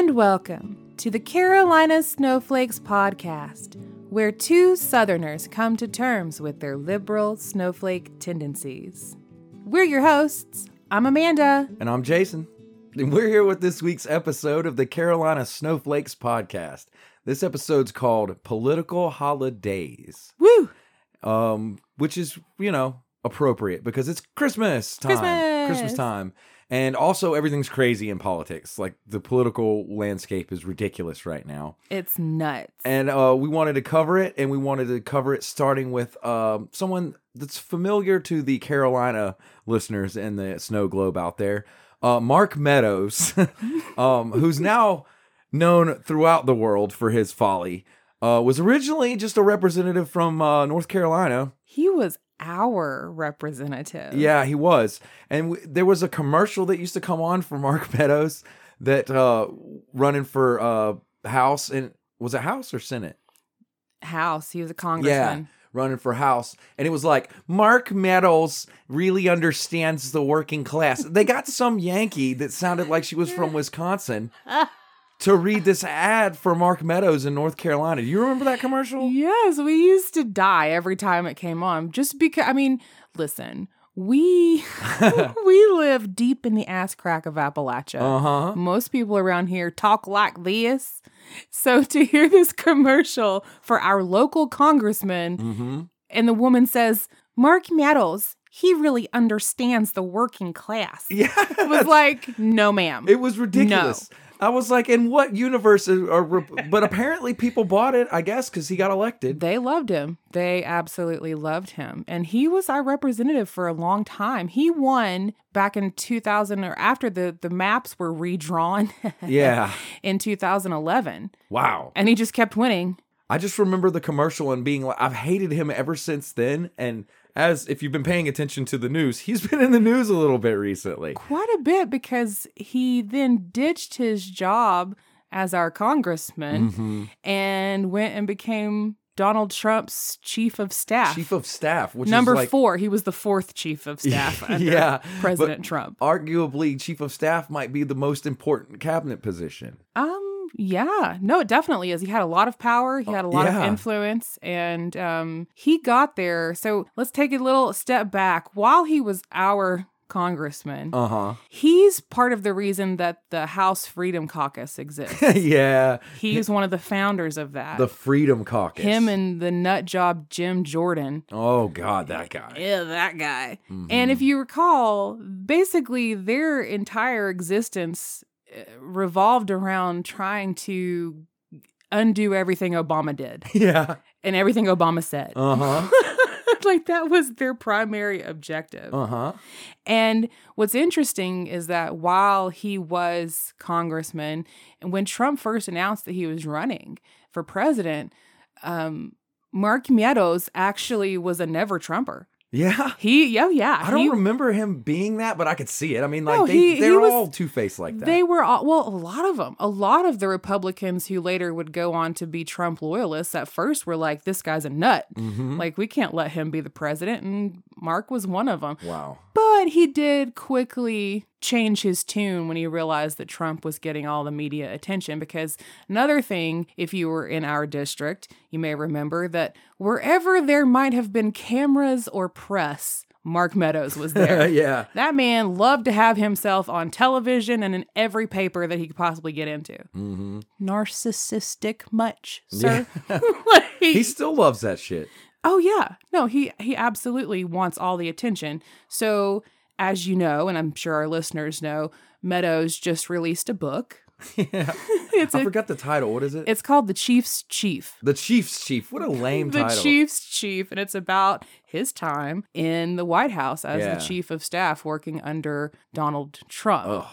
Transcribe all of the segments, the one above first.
and welcome to the Carolina Snowflakes podcast, where two Southerners come to terms with their liberal snowflake tendencies. We're your hosts. I'm Amanda. And I'm Jason. And we're here with this week's episode of the Carolina Snowflakes podcast. This episode's called Political Holidays, Woo! um, which is, you know, appropriate because it's Christmas time. Christmas! Christmas time. And also, everything's crazy in politics. Like, the political landscape is ridiculous right now. It's nuts. And uh, we wanted to cover it, and we wanted to cover it starting with um, someone that's familiar to the Carolina listeners and the snow globe out there, uh, Mark Meadows, um, who's now known throughout the world for his folly. Uh, was originally just a representative from uh, North Carolina. he was our representative. Yeah, he was. And w- there was a commercial that used to come on for Mark Meadows that uh, running for uh, House and was it House or Senate? House. He was a congressman. running for house and it was like mark meadows really understands the working class they got some yankee that sounded like she was from wisconsin to read this ad for mark meadows in north carolina do you remember that commercial Yes, we used to die every time it came on. Just because, I mean, listen, we we live deep in the ass crack of Appalachia. uh-huh Most people around here talk like this. So to hear this commercial for our local congressman, mm-hmm. and the woman says, "Mark Meadows, he really understands the working class." yeah It was like, "No, ma'am." it was ridiculous i was like in what universe are, are but apparently people bought it i guess because he got elected They loved him. They absolutely loved him. And he was our representative for a long time. He won back in 2000 or after the, the maps were redrawn yeah in 2011. wow And he just kept winning. I just remember the commercial and being like, I've hated him ever since then. And as if you've been paying attention to the news, he's been in the news a little bit recently. Quite a bit because he then ditched his job as our congressman Mm-hmm. and went and became Donald Trump's chief of staff. Chief of staff, which Number is like four. He was the fourth chief of staff under Yeah, President Trump. arguably chief of staff might be the most important cabinet position. Um, yeah, no, it definitely is. He had a lot of power. He had a lot yeah. of influence, and um, he got there. So let's take a little step back. While he was our congressman, Uh huh. he's part of the reason that the House Freedom Caucus exists. yeah. He's one of the founders of that. The Freedom Caucus. Him and the nut job Jim Jordan. oh God, that guy. Yeah, that guy. Mhm. And if you recall, basically their entire existence revolved around trying to undo everything Obama did yeah. and everything Obama said. Uh huh. like that was their primary objective. Uh huh. And what's interesting is that while he was congressman, and when Trump first announced that he was running for president, um, Mark Meadows actually was a never Trumper. Yeah. He, yeah, yeah. I don't he- remember him being that, but I could see it. I mean, like No, they, he- they're he was- all two faced like that. They were all, well, a lot of them, a lot of the Republicans who later would go on to be Trump loyalists at first were like, this guy's a nut. Mhm. Like, we can't let him be the president. And Mark was one of them. wow. But he did quickly change his tune when he realized that Trump was getting all the media attention. Because another thing, if you were in our district, you may remember that wherever there might have been cameras or press, Mark Meadows was there. yeah. That man loved to have himself on television and in every paper that he could possibly get into. Mm-hmm. Narcissistic much, sir? Like- He still loves that shit. Oh yeah. No, he he absolutely wants all the attention. So, as you know, and I'm sure our listeners know, Meadows just released a book. yeah. It's I a, forgot the title. What is it? it's called The Chief's Chief. the Chief's Chief. What a lame the title. The Chief's Chief, and it's about his time in the White House as Yeah. the chief of staff working under Donald Trump. Ugh.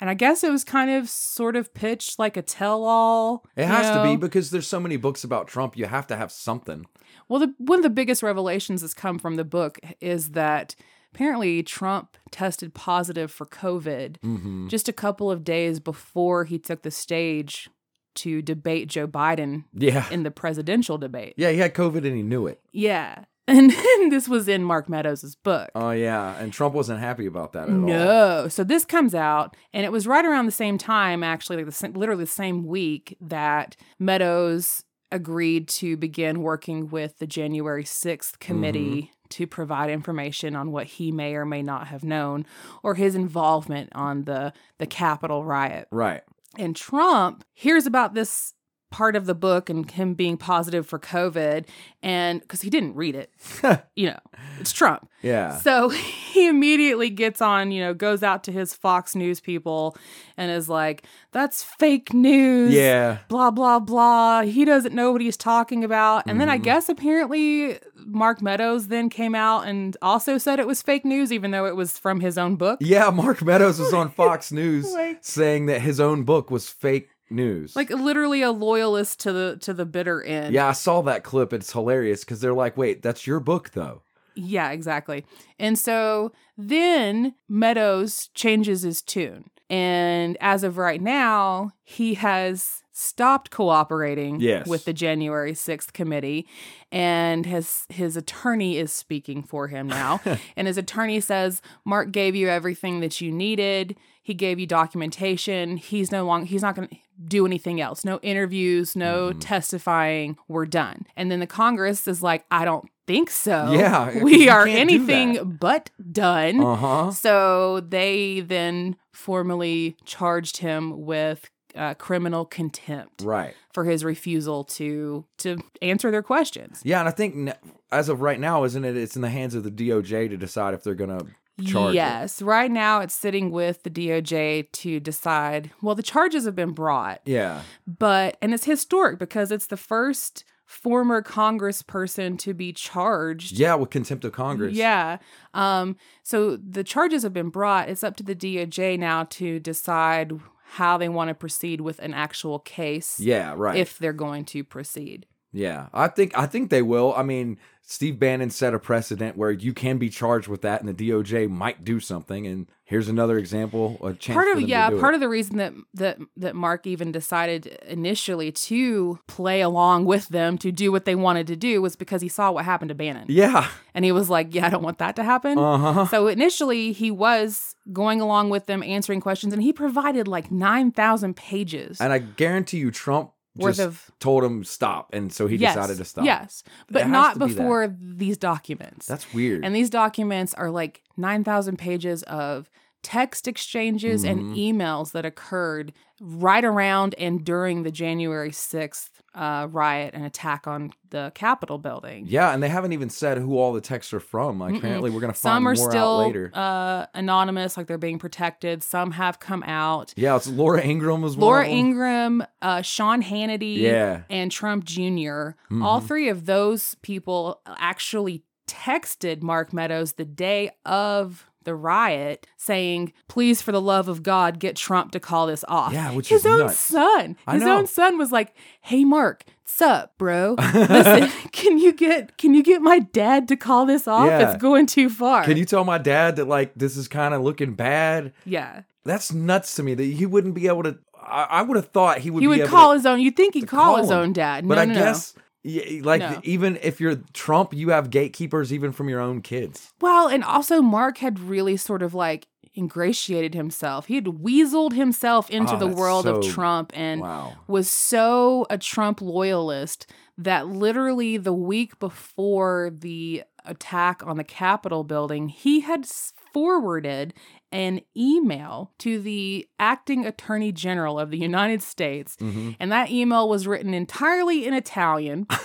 And I guess it was kind of sort of pitched like a tell all. It has to be because there's so many books about Trump. You have to have something. Well, the, one of the biggest revelations that's come from the book is that apparently Trump tested positive for COVID Mm-hmm. just a couple of days before he took the stage to debate Joe Biden Yeah. in the presidential debate. Yeah, he had COVID and he knew it. Yeah. And this was in Mark Meadows' book. Oh yeah, and Trump wasn't happy about that at all. No. So this comes out, and it was right around the same time, actually, like the literally the same week that Meadows agreed to begin working with the January 6th committee mm-hmm. to provide information on what he may or may not have known or his involvement on the the Capitol riot. Right. And Trump hears about this part of the book and him being positive for COVID and because he didn't read it. you know, it's Trump. Yeah. So he immediately gets on, you know, goes out to his Fox News people and is like, that's fake news. yeah. Blah, blah, blah. He doesn't know what he's talking about. And then I Mhm. guess apparently Mark Meadows then came out and also said it was fake news, even though it was from his own book. Yeah, Mark Meadows was on Fox News Like- saying that his own book was fake news. Like literally a loyalist to the to the bitter end. yeah, I saw that clip. It's hilarious because they're like, "Wait, that's your book, though." Yeah, exactly. And so then Meadows changes his tune. And as of right now, he has stopped cooperating Yes. with the January 6th committee and his his attorney is speaking for him now. and his attorney says Mark gave you everything that you needed. He gave you documentation. He's no longer he's not going to do anything else. No interviews, no Mhm. testifying. We're done. And then the Congress is like, I don't think so. Yeah, we are anything but done. Uh huh. So they then formally charged him with uh, criminal contempt Right. for his refusal to to answer their questions. Yeah, and I think as of right now, isn't it? It's in the hands of the DOJ to decide if they're gonna charge. it. yes, right now it's sitting with the DOJ to decide. Well, the charges have been brought, Yeah. but and it's historic because it's the first former congressperson to be charged Yeah, with contempt of Congress. Yeah. Um, so the charges have been brought. It's up to the DOJ now to decide how they want to proceed with an actual case Yeah. Right. if they're going to proceed. Yeah, I think I think they will. I mean, Steve Bannon set a precedent where you can be charged with that, and the DOJ might do something. And here's another example, a chance. part for of yeah, to do part it. of the reason that that that Mark even decided initially to play along with them to do what they wanted to do was because he saw what happened to Bannon. Yeah. And he was like, Yeah, I don't want that to happen. Uh huh. So initially he was going along with them answering questions and he provided like 9,000 pages And I guarantee you, Trump worth just of told him stop, and so he yes, decided to stop. Yes, but not to be that. before these documents. That's weird. and these documents are like 9,000 pages of text exchanges Mhm. and emails that occurred right around and during the January 6th uh, riot and attack on the Capitol building. yeah, and they haven't even said who all the texts are from. Like, apparently, we're gonna find Some are more out still later. uh, anonymous, like they're being protected. Some have come out. yeah, it's Laura Ingraham was one Laura. Ingraham, uh, Sean Hannity, Yeah. and Trump junior all Mhm. three of those people actually texted Mark Meadows the day of the riot saying, please, for the love of God, get Trump to call this off. Yeah, which his is own nuts. son, I his know. own son was like, hey, Mark, sup, bro? Listen, can you get can you get my dad to call this off? Yeah. It's going too far. Can you tell my dad that like this is kind of looking bad? yeah. That's nuts to me that he wouldn't be able to. I, I would have thought he would. He would call to, his own. You'd think he'd call, call his him. own dad. But no, I no, no. Guess, y- like, No. even if you're Trump, you have gatekeepers even from your own kids. Well, and also Mark had really sort of like ingratiated himself. He had weaseled himself into Oh, the world of Trump and wow. was so a Trump loyalist that literally the week before the attack on the Capitol building, he had forwarded an email to the acting attorney general of the United States. hmm And that email was written entirely in Italian.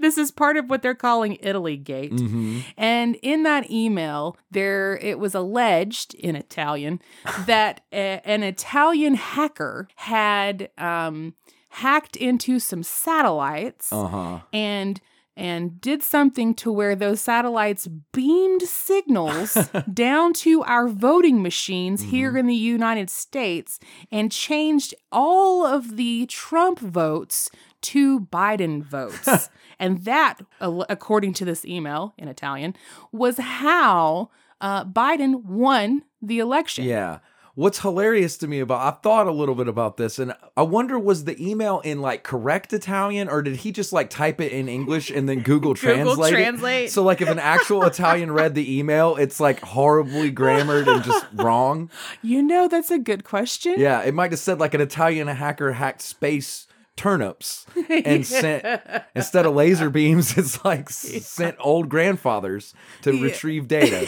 this is part of what they're calling Italy Gate. hmm And in that email, there it was alleged in Italian that a- an Italian hacker had um, hacked into some satellites Uh huh. and and did something to where those satellites beamed signals down to our voting machines here in the United States and changed all of the Trump votes to Biden votes. and that, according to this email in Italian, was how uh, Biden won the election. Yeah. What's hilarious to me about I've thought a little bit about this and I wonder was the email in like correct Italian or did he just like type it in English and then Google, translate, it? Translate. So like if an actual Italian read the email, it's like horribly grammared and just wrong. You know, that's a good question. Yeah, it might have said like an Italian hacker hacked space turnips and sent instead of laser beams, it's like s- sent old grandfathers to Yeah. retrieve data.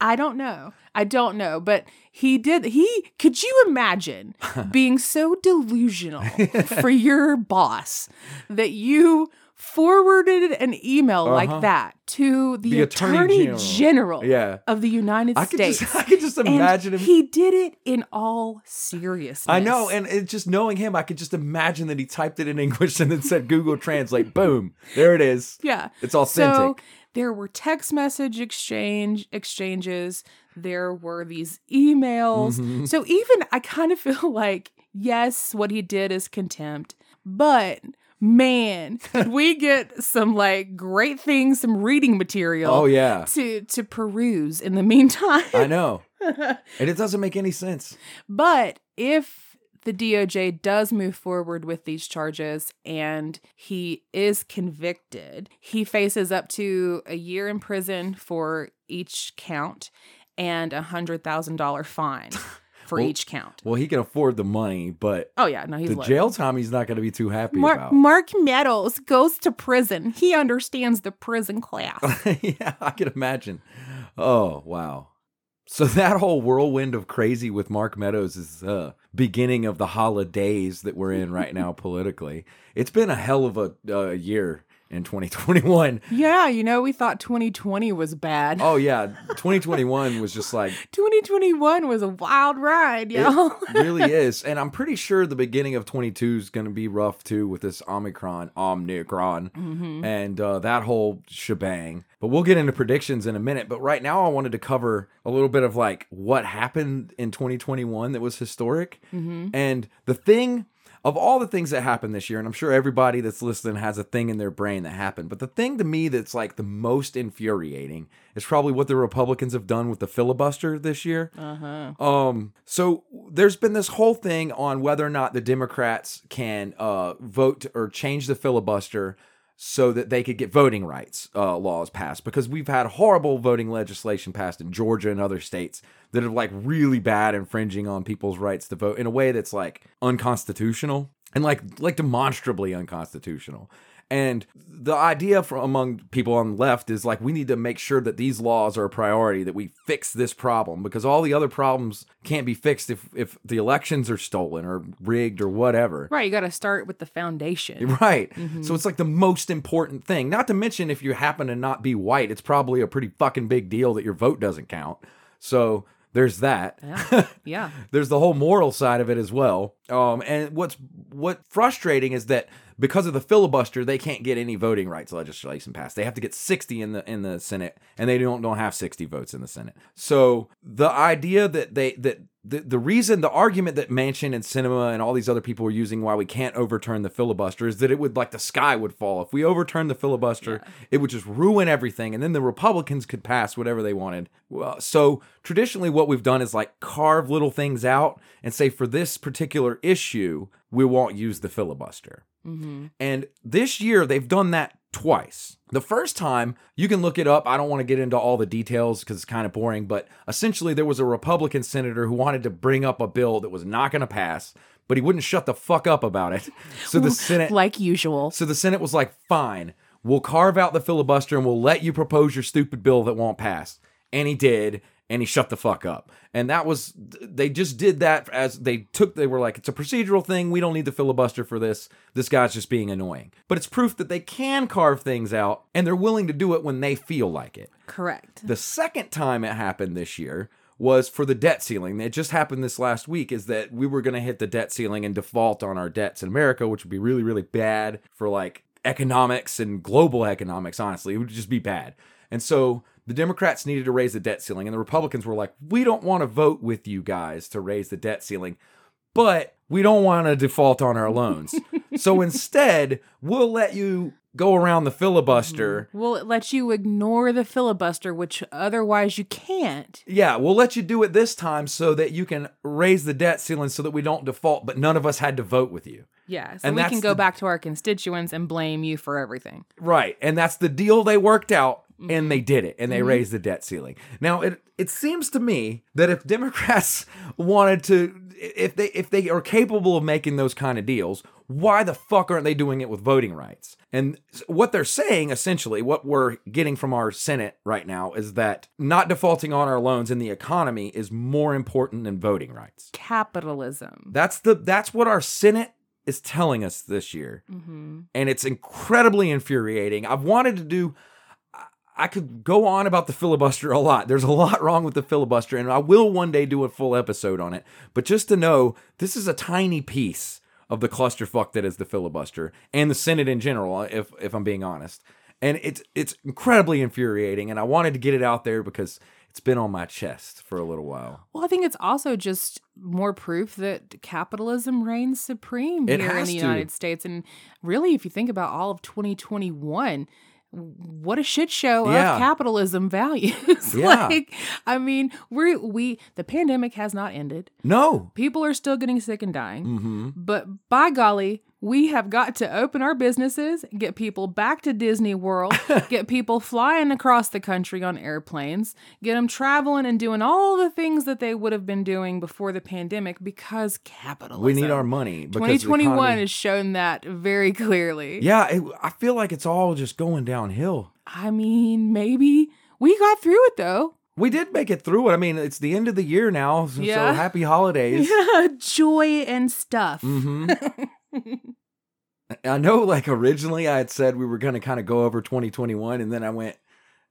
I don't know. I don't know, but he did. He could you imagine being so delusional for your boss that you forwarded an email Uh-huh. like that to the, The attorney, Attorney general, General. Yeah. of the United I States. just I could just And imagine him He did it in all seriousness. I know, and it, just knowing him, I could just imagine that he typed it in English and then said Google Translate. Boom, there it is. yeah. It's authentic. So there were text message exchange exchanges. There were these emails. Mhm. So even I kind of feel like yes, what he did is contempt, but man, did we get some like great things, some reading material oh yeah, to to peruse in the meantime. I know, and it doesn't make any sense. But if the DOJ does move forward with these charges and he is convicted, he faces up to a year in prison for each count and a hundred thousand dollar fine for Well, each count. Well, he can afford the money, but Oh yeah, no, he's the loaded. jail time he's not going to be too happy Mark, about. Mark Meadows goes to prison. He understands the prison class. yeah, I can imagine. Oh wow. So that whole whirlwind of crazy with Mark Meadows is the beginning of the holidays that we're in right now politically. It's been a hell of a uh, year in 2021. yeah, you know, we thought 2020 was bad. Oh yeah, 2021 was just like 2021 was a wild ride, y'all. really is, and I'm pretty sure the beginning of 22 is going to be rough too with this Omicron, Omicron, Mhm. and uh, that whole shebang. But we'll get into predictions in a minute. But right now, I wanted to cover a little bit of like what happened in 2021 that was historic, Mhm. and the thing. Of all the things that happened this year, and I'm sure everybody that's listening has a thing in their brain that happened, but the thing to me that's like the most infuriating is probably what the Republicans have done with the filibuster this year. Uh-huh. Um, so there's been this whole thing on whether or not the Democrats can uh vote or change the filibuster so that they could get voting rights uh, laws passed because we've had horrible voting legislation passed in Georgia and other states that are like really bad infringing on people's rights to vote in a way that's like unconstitutional and like like demonstrably unconstitutional. And the idea from among people on the left is like we need to make sure that these laws are a priority, that we fix this problem because all the other problems can't be fixed if if the elections are stolen or rigged or whatever. Right, you got to start with the foundation. Right. Mm-hmm. So it's like the most important thing. Not to mention if you happen to not be white, it's probably a pretty fucking big deal that your vote doesn't count. So there's that. Yeah. Yeah. there's the whole moral side of it as well. Um, and what's what frustrating is that because of the filibuster, they can't get any voting rights legislation passed. They have to get 60 in the in the Senate, and they don't don't have 60 votes in the Senate. So the idea that they that the, the reason the argument that Manchin and Sinema and all these other people are using why we can't overturn the filibuster is that it would like the sky would fall if we overturn the filibuster it would just ruin everything and then the Republicans could pass whatever they wanted well, so traditionally what we've done is like carve little things out and say for this particular issue we won't use the filibuster Mm-hmm. and this year they've done that twice. The first time, you can look it up. I don't want to get into all the details because it's kind of boring, but essentially there was a Republican senator who wanted to bring up a bill that was not going to pass, but he wouldn't shut the fuck up about it. So the Senate Like usual. so the Senate was like, "Fine, we'll carve out the filibuster and we'll let you propose your stupid bill that won't pass." And he did, and he shut the fuck up. And that was they just did that as they took they were like, "It's a procedural thing. We don't need the filibuster for this. This guy's just being annoying." But it's proof that they can carve things out and they're willing to do it when they feel like it. Correct. The second time it happened this year was for the debt ceiling. It just happened this last week is that we were going to hit the debt ceiling and default on our debts in America, which would be really, really bad for like economics and global economics, honestly. It would just be bad. And so the Democrats needed to raise the debt ceiling, and the Republicans were like, we don't want to vote with you guys to raise the debt ceiling, but we don't want to default on our loans. so instead, we'll let you go around the filibuster. We'll let you ignore the filibuster, which otherwise you can't? Yeah, we'll let you do it this time so that you can raise the debt ceiling so that we don't default, but none of us had to vote with you. Yeah, so And we can go the- back to our constituents and blame you for everything. Right. And that's the deal they worked out. And they did it and they raised the debt ceiling. Now it it seems to me that if Democrats wanted to if they if they are capable of making those kind of deals, why the fuck aren't they doing it with voting rights? And what they're saying essentially, what we're getting from our Senate right now is that not defaulting on our loans in the economy is more important than voting rights. Capitalism. That's the that's what our Senate is telling us this year. hmm And it's incredibly infuriating. I've wanted to do I- could go on about the filibuster a lot. There's a lot wrong with the filibuster, and I will one day do a full episode on it. But just to know, this is a tiny piece of the clusterfuck that is the filibuster and the Senate in general, if if I'm being honest. And it's it's incredibly infuriating, and I wanted to get it out there because it's been on my chest for a little while. Well, I think it's also just more proof that capitalism reigns supreme It here in the to. United States. And really, if you think about all of 2021, what a shit show Yeah. of capitalism values. Yeah. like, I mean, we we the pandemic has not ended. No. People are still getting sick and dying. Mm-hmm. But by golly, we have got to open our businesses, get people back to Disney World, get people flying across the country on airplanes, get them traveling and doing all the things that they would have been doing before the pandemic because capitalism. We need our money. because 2021 economy- has shown that very clearly. Yeah, it, I feel like it's all just going downhill. I mean, maybe we got through it though. We did make it through it. I mean, it's the end of the year now, so, so happy holidays. Yeah, Joy and stuff. hmm I know, like originally, I had said we were going to kind of go over 2021, and then I went,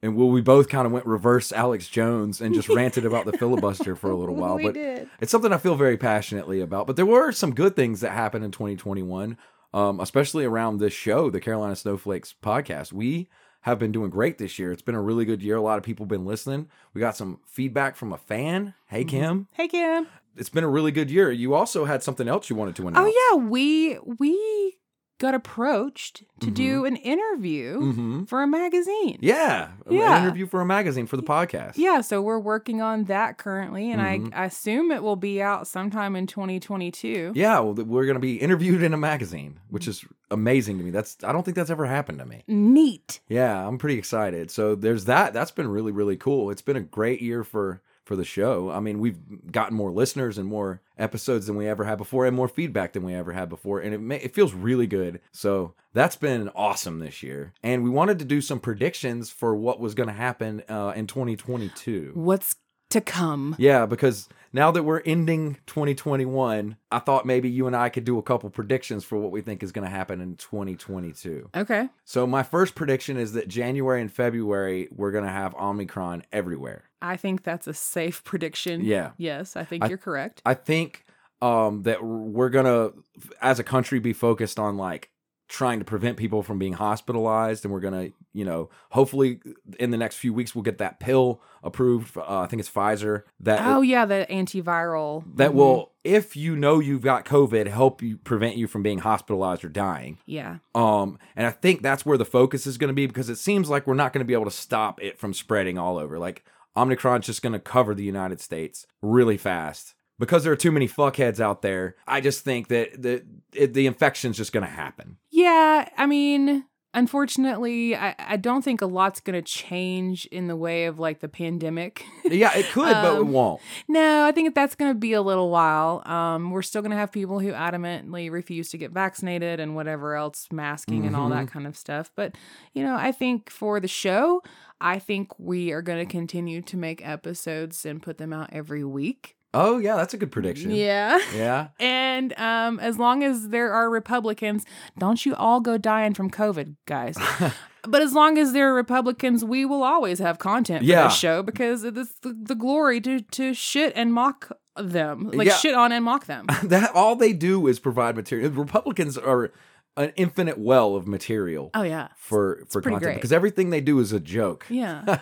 and well, we both kind of went reverse Alex Jones and just ranted about the filibuster for a little while. we but did. it's something I feel very passionately about. But there were some good things that happened in 2021, um, especially around this show, the Carolina Snowflakes podcast. We have been doing great this year. It's been a really good year. A lot of people been listening. We got some feedback from a fan. Hey, Kim. Hey Kim. It's been a really good year. You also had something else you wanted to announce. Oh yeah, we we got approached to do an interview Mm-hmm. for a magazine. Yeah. Yeah. An interview for a magazine for the podcast. Yeah, so we're working on that currently, and Mhm. I, I assume it will be out sometime in 2022. Yeah, well, we're going to be interviewed in a magazine, which is amazing to me. That's I don't think that's ever happened to me. Neat. Yeah, I'm pretty excited. So there's that. That's been really really cool. It's been a great year for for the show. I mean, we've gotten more listeners and more episodes than we ever had before, and more feedback than we ever had before, and it ma- it feels really good. So that's been awesome this year. And we wanted to do some predictions for what was going to happen uh, in 2022. What's to come? Yeah, because now that we're ending 2021, I thought maybe you and I could do a couple predictions for what we think is going to happen in 2022. Okay. So my first prediction is that January and February we're going to have Omicron everywhere. I think that's a safe prediction. Yeah. Yes, I think I- you're correct. I think um that we're going to as a country be focused on like trying to prevent people from being hospitalized and we're going to, you know, hopefully in the next few weeks we'll get that pill approved uh, I think it's Pfizer that oh yeah, the antiviral. that Mhm. will if you know you've got covid help you prevent you from being hospitalized or dying Yeah. um and i think that's where the focus is going to be because it seems like we're not going to be able to stop it from spreading all over like omicron's just going to cover the united states really fast because there are too many fuckheads out there i just think that the it, the infection's just going to happen Yeah, I mean, unfortunately, I, I don't think a lot's going to change in the way of like the pandemic. yeah it could but it Um, won't no, I think that's going to be a little while. Um, we're still going to have people who adamantly refuse to get vaccinated and whatever else, masking and all that kind of stuff. But, you know, I think for the show, I think we are going to continue to make episodes and put them out every week. Oh yeah that's a good prediction Yeah. yeah And um, as long as there are Republicans, don't you all go dying from COVID, guys. but as long as there are Republicans, we will always have content for Yeah. this show because it's the, the glory to to shit and mock them, like Yeah. shit on and mock them. that all they do is provide material republicans are an infinite well of material Oh yeah, for for pretty content great. because everything they do is a joke. yeah.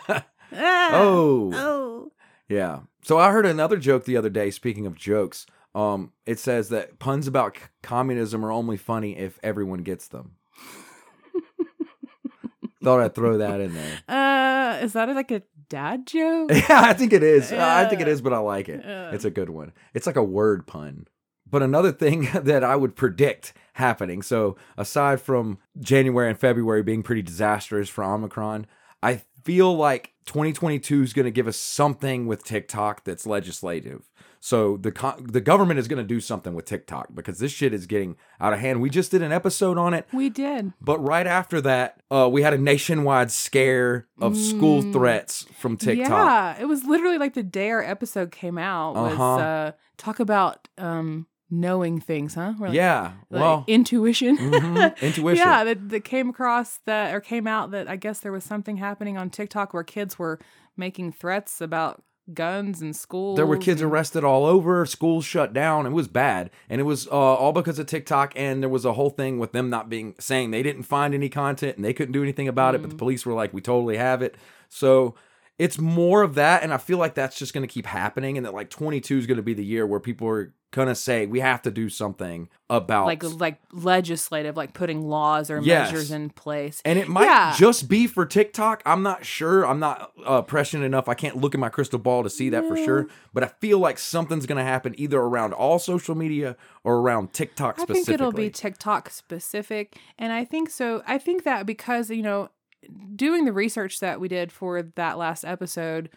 Ah. oh, oh. yeah. So I heard another joke the other day. Speaking of jokes, Um, it says that puns about c- communism are only funny if everyone gets them. Thought I'd throw that in there. Uh, is that like a dad joke? Yeah, I think it is. I think it Uh, but I like it. uh. It's a good one. It's like a word pun. But another thing that I would predict happening. So aside from January and February being pretty disastrous for Omicron, I feel like 2022 is going to give us something with TikTok that's legislative. So the co- the government is going to do something with TikTok because this shit is getting out of hand. We just did an episode on it. We did. But right after that, uh, we had a nationwide scare of school Mm. threats from TikTok. Yeah, it was literally like the day our episode came out was Uh-huh. uh talk about um knowing things, huh? Like- Yeah. like well, intuition. mhm, intuition. Yeah, that, that came across that or came out that I guess there was something happening on TikTok where kids were making threats about guns and schools. There were kids and- arrested all over, schools shut down. It was bad. And it was uh, all because of TikTok. And there was a whole thing with them not being saying they didn't find any content and they couldn't do anything about it. But the Mm. police were like, we totally have it. So it's more of that. And I feel like that's just going to keep happening. And that like 22 is going to be the year where people are going to say, we have to do something about. like like legislative, like putting laws or Yes. measures in place. and it might Yeah. just be for TikTok. I'm not sure. I'm not uh, prescient enough. I can't look in my crystal ball to see that for sure. But I feel like something's going to happen either around all social media or around TikTok I specifically. think it'll be TikTok specific. And I think so. I think that because, you know, doing the research that we did for that last episode,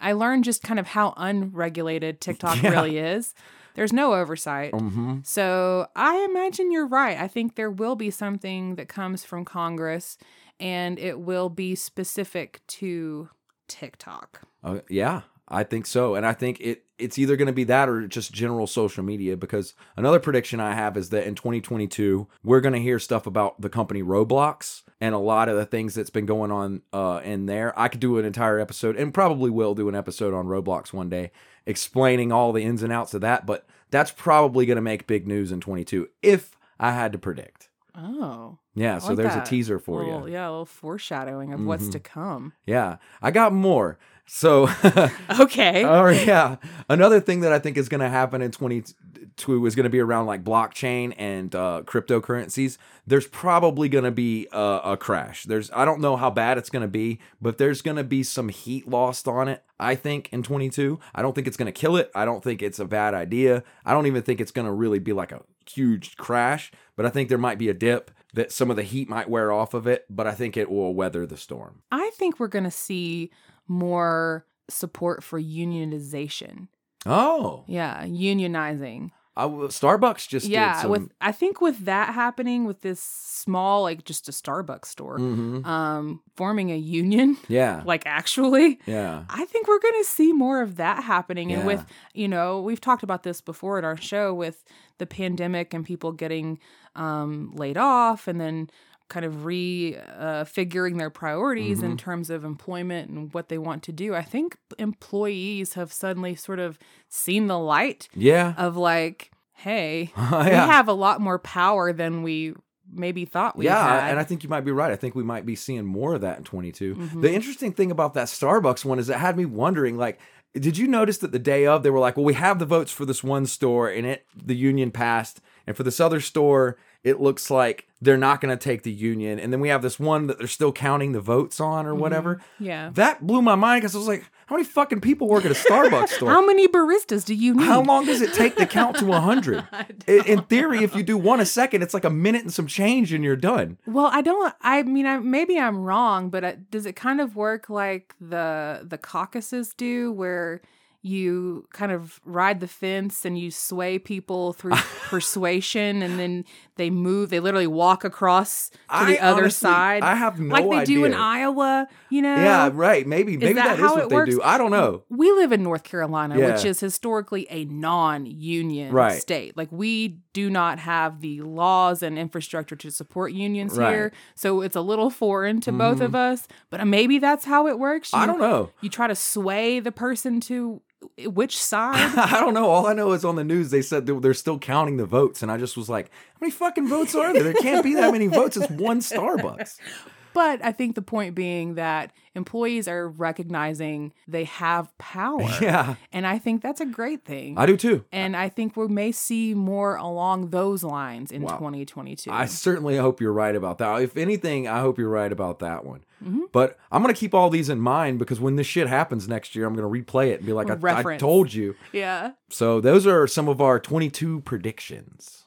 I learned just kind of how unregulated TikTok Yeah. really is. There's no oversight. hmm So I imagine you're right. I think there will be something that comes from Congress and it will be specific to TikTok. Uh, yeah, I think so, and I think it it's either going to be that or just general social media. Because another prediction I have is that in 2022 we're going to hear stuff about the company Roblox and a lot of the things that's been going on uh, in there. I could do an entire episode, and probably will do an episode on Roblox one day, explaining all the ins and outs of that. But that's probably going to make big news in 22 if I had to predict. Oh. Yeah, I so like there's that. a teaser for Little- you. Yeah, a little foreshadowing of what's Mhm. to come. Yeah, I got more. So Okay. Oh yeah. Another thing that I think is going to happen in 22 is going to be around like blockchain and uh, cryptocurrencies. There's probably going to be a, a crash. There's I don't know how bad it's going to be, but there's going to be some heat lost on it. I think in 22. I don't think it's going to kill it. I don't think it's a bad idea. I don't even think it's going to really be like a huge crash, but I think there might be a dip that some of the heat might wear off of it, but I think it will weather the storm. I think we're going to see more support for unionization. Oh, Yeah, unionizing. I w- Starbucks just yeah, did some, with I think with that happening with this small like just a Starbucks store Mhm. um forming a union Yeah. like actually Yeah. I think we're going to see more of that happening. And with, you know, we've talked about this before at our show with the pandemic and people getting um, laid off and then kind of re uh, figuring their priorities in Mhm. terms of employment and what they want to do. I think employees have suddenly sort of seen the light Yeah. of like, hey, yeah. we have a lot more power than we maybe thought we had. yeah, had. and I think you might be right. I think we might be seeing more of that in 22. Mhm. The interesting thing about that Starbucks one is it had me wondering like did you notice that the day of they were like, "Well, we have the votes for this one store and it the union passed, and for this other store, it looks like they're not going to take the union." And then we have this one that they're still counting the votes on or whatever. yeah. That blew my mind cuz I was like, "How many fucking people work at a Starbucks store?" How many baristas do you need? How long does it take to count to 100? In in theory, if you do one a second, it's like a minute and some change and you're done. Well, I don't. I mean, I, maybe I'm wrong, but uh does it kind of work like the the caucuses do, where you kind of ride the fence and you sway people through persuasion, and then they move. They literally walk across to the other honestly- side, I have no like they do in. Iowa. You know? Yeah, right. Maybe maybe that that is what they works? do. I don't know. We live in North Carolina, which is historically a non-union Right. state. Like we do not have the laws and infrastructure to support unions Right. here, so it's a little foreign to both mm-hmm. of us. But maybe that's how it works. I don't know. You try to sway the person to which side. I don't know. All I know is on the news they said they- they're still counting the votes, and I just was like, "How many fucking votes are there? There can't be that many votes. It's one Starbucks." But I think the point being that employees are recognizing they have power. Yeah. And I think that's a great thing. I do too. and I think we may see more along those lines in Wow. 2022. I certainly hope you're right about that. If anything, I hope you're right about that one. Mm-hmm. But I'm going to keep all these in mind because when this shit happens next year, I'm going to replay it and be like, I, I told you. yeah. So those are some of our 22 predictions.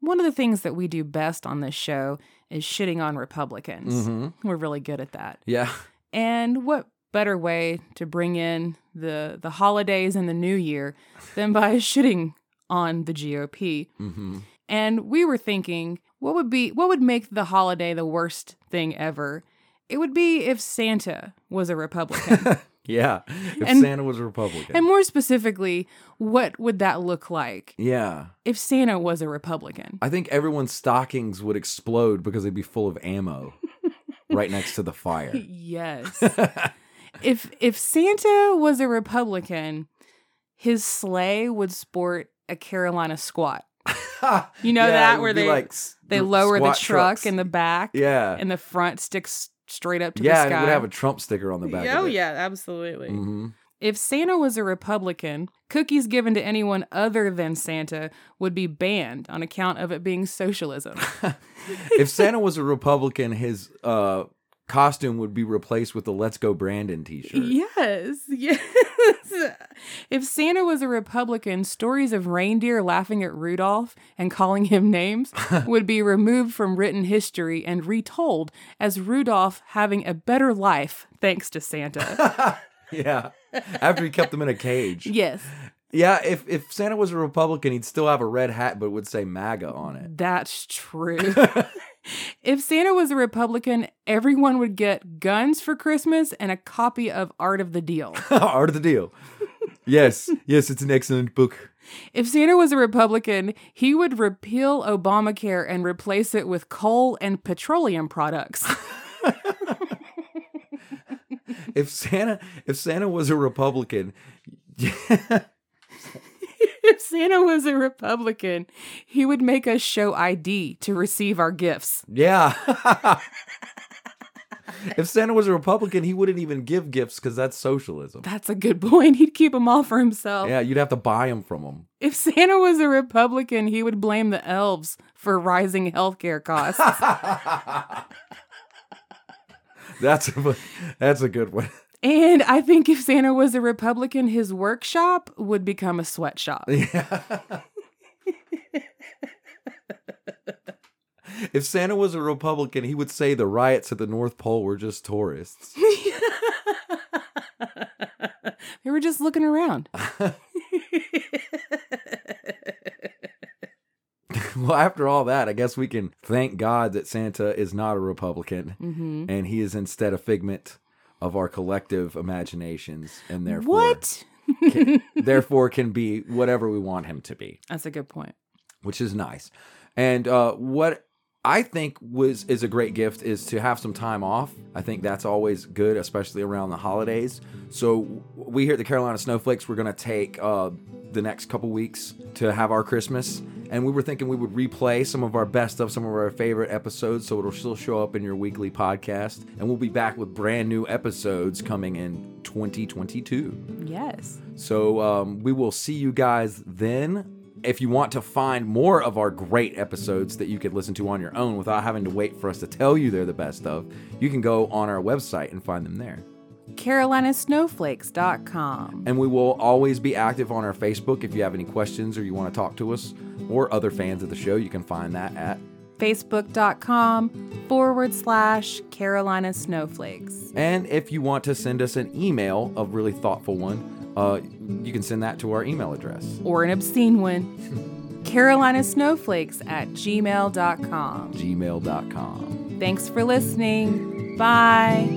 One of the things that we do best on this show is shitting on Republicans. hmm We're really good at that. Yeah. And what better way to bring in the the holidays and the new year than by shitting on the GOP? hmm And we were thinking, what would be what would make the holiday the worst thing ever? It would be if Santa was a Republican. Yeah. If And- Santa was a Republican. and more specifically, what would that look like yeah. if Santa was a Republican? I think everyone's stockings would explode because they'd be full of ammo right next to the fire. yes. if if Santa was a Republican, his sleigh would sport a Carolina squat. You know Yeah, that where they like they lower the truck trucks. in the back, Yeah. and the front sticks straight up to yeah, the sky. it would have a Trump sticker on the back. oh of it. yeah, absolutely. hmm If Santa was a Republican, cookies given to anyone other than Santa would be banned on account of it being socialism. if Santa was a Republican, his uh, costume would be replaced with the "Let's Go Brandon" T-shirt. Yes, yes. if Santa was a Republican, stories of reindeer laughing at Rudolph and calling him names would be removed from written history and retold as Rudolph having a better life thanks to Santa. yeah, after he kept them in a cage. yes, Yeah, if if Santa was a Republican, he'd still have a red hat, but it would say MAGA on it. that's true. If Santa was a Republican, everyone would get guns for Christmas and a copy of Art of the Deal. Art of the deal. Yes, yes, it's an excellent book. If Santa was a Republican, he would repeal Obamacare and replace it with coal and petroleum products. If Santa if Santa was a Republican, if Santa was a Republican, he would make us show ID to receive our gifts. yeah. if Santa was a Republican, he wouldn't even give gifts because that's socialism. That's a good point. He'd keep them all for himself. Yeah, you'd have to buy them from him. If Santa was a Republican, he would blame the elves for rising healthcare costs. That's a, that's a good one. And I think if Santa was a Republican, his workshop would become a sweatshop. Yeah. if Santa was a Republican, he would say the riots at the North Pole were just tourists. they were just looking around. well, after all that, I guess we can thank God that Santa is not a Republican hmm and he is instead a figment of our collective imaginations and therefore What? can, therefore can be whatever we want him to be. That's a good point. which is nice. And uh, what I think was is a great gift is to have some time off. I think that's always good, especially around the holidays. So we here at the Carolina Snowflakes, we're gonna take uh, the next couple weeks to have our Christmas, and we were thinking we would replay some of our best of some of our favorite episodes, so it'll still show up in your weekly podcast, and we'll be back with brand new episodes coming in 2022. Yes. So um, we will see you guys then. If you want to find more of our great episodes that you could listen to on your own without having to wait for us to tell you they're the best of, you can go on our website and find them there. CarolinaSnowflakes.com. And we will always be active on our Facebook. If you have any questions or you want to talk to us or other fans of the show, you can find that at. Facebook.com forward slash Carolina Snowflakes. And if you want to send us an email, a really thoughtful one, uh, you can send that to our email address, Or an obscene one. Carolina Snowflakes at gmail.com. gmail.com. Thanks for listening. Bye.